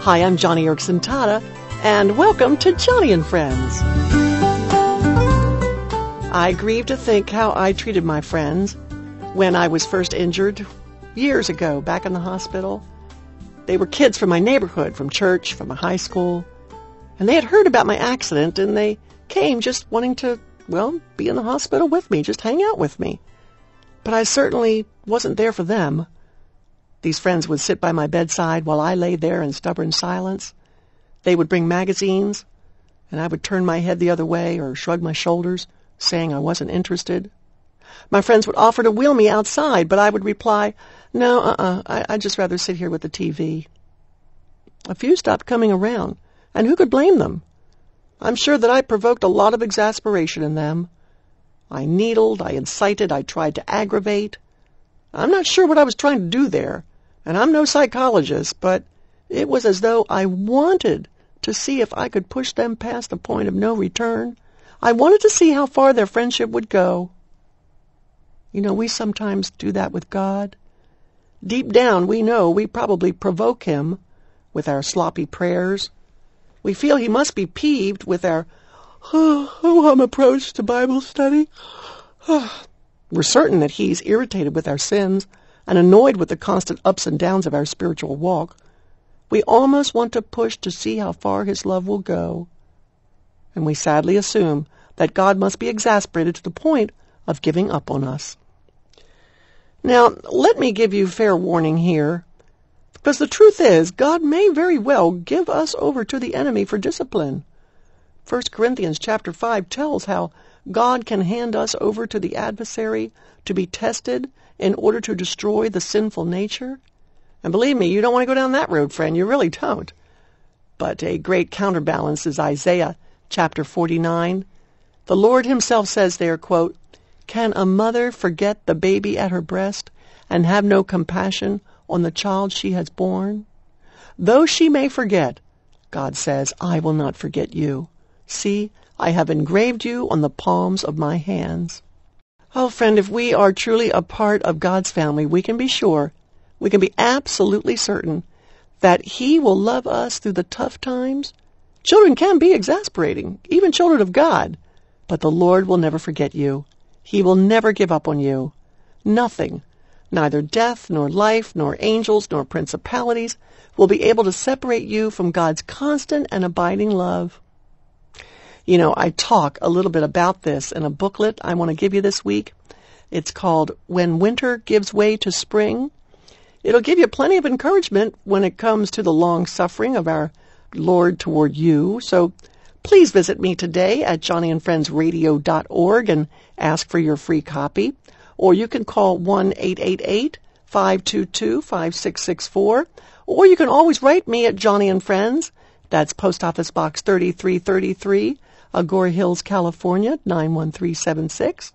Hi, I'm Joni Eareckson Tada, and welcome to Joni and Friends. I grieve to think how I treated my friends when I was first injured years ago back in the hospital. They were kids from my neighborhood, from church, from a high school, and they had heard about my accident and they came just wanting to, well, be in the hospital with me, just hang out with me. But I certainly wasn't there for them. These friends would sit by my bedside while I lay there in stubborn silence. They would bring magazines, and I would turn my head the other way or shrug my shoulders, saying I wasn't interested. My friends would offer to wheel me outside, but I would reply, no, uh-uh, I- I'd just rather sit here with the TV. A few stopped coming around, and who could blame them? I'm sure that I provoked a lot of exasperation in them. I needled, I incited, I tried to aggravate. I'm not sure what I was trying to do there, and I'm no psychologist, but it was as though I wanted to see if I could push them past the point of no return. I wanted to see how far their friendship would go. You know, we sometimes do that with God. Deep down, we know we probably provoke Him with our sloppy prayers. We feel He must be peeved with our ho-hum approach to Bible study. We're certain that He's irritated with our sins and annoyed with the constant ups and downs of our spiritual walk. We almost want to push to see how far His love will go. And we sadly assume that God must be exasperated to the point of giving up on us. Now, let me give you fair warning here, because the truth is, God may very well give us over to the enemy for discipline. 1 Corinthians chapter 5 tells how God can hand us over to the adversary to be tested in order to destroy the sinful nature. And believe me, you don't want to go down that road, friend. You really don't. But a great counterbalance is Isaiah chapter 49. The Lord himself says there, quote, Can a mother forget the baby at her breast and have no compassion on the child she has borne? Though she may forget, God says, I will not forget you. See, I have engraved you on the palms of my hands. Oh, friend, if we are truly a part of God's family, we can be sure, we can be absolutely certain that He will love us through the tough times. Children can be exasperating, even children of God, but the Lord will never forget you. He will never give up on you. Nothing, neither death, nor life, nor angels, nor principalities, will be able to separate you from God's constant and abiding love. You know, I talk a little bit about this in a booklet I want to give you this week. It's called When Winter Gives Way to Spring. It'll give you plenty of encouragement when it comes to the long suffering of our Lord toward you. So please visit me today at johnnyandfriendsradio.org and ask for your free copy. Or you can call 1-888-522-5664. Or you can always write me at Joni and Friends. That's Post Office Box 3333, Agoura Hills, California, 91376.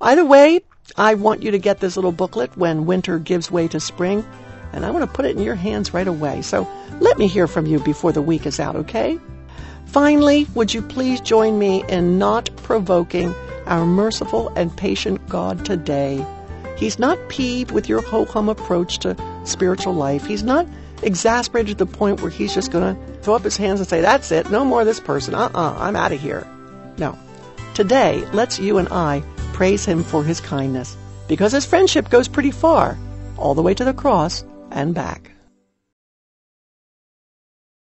Either way, I want you to get this little booklet when winter gives way to spring, and I want to put it in your hands right away. So let me hear from you before the week is out, okay? Finally, would you please join me in not provoking our merciful and patient God today? He's not peeved with your ho-hum approach to spiritual life. He's not exasperated to the point where he's just going to throw up his hands and say, that's it, no more of this person, uh-uh, I'm out of here. No. Today, let's you and I praise him for his kindness, because his friendship goes pretty far, all the way to the cross and back.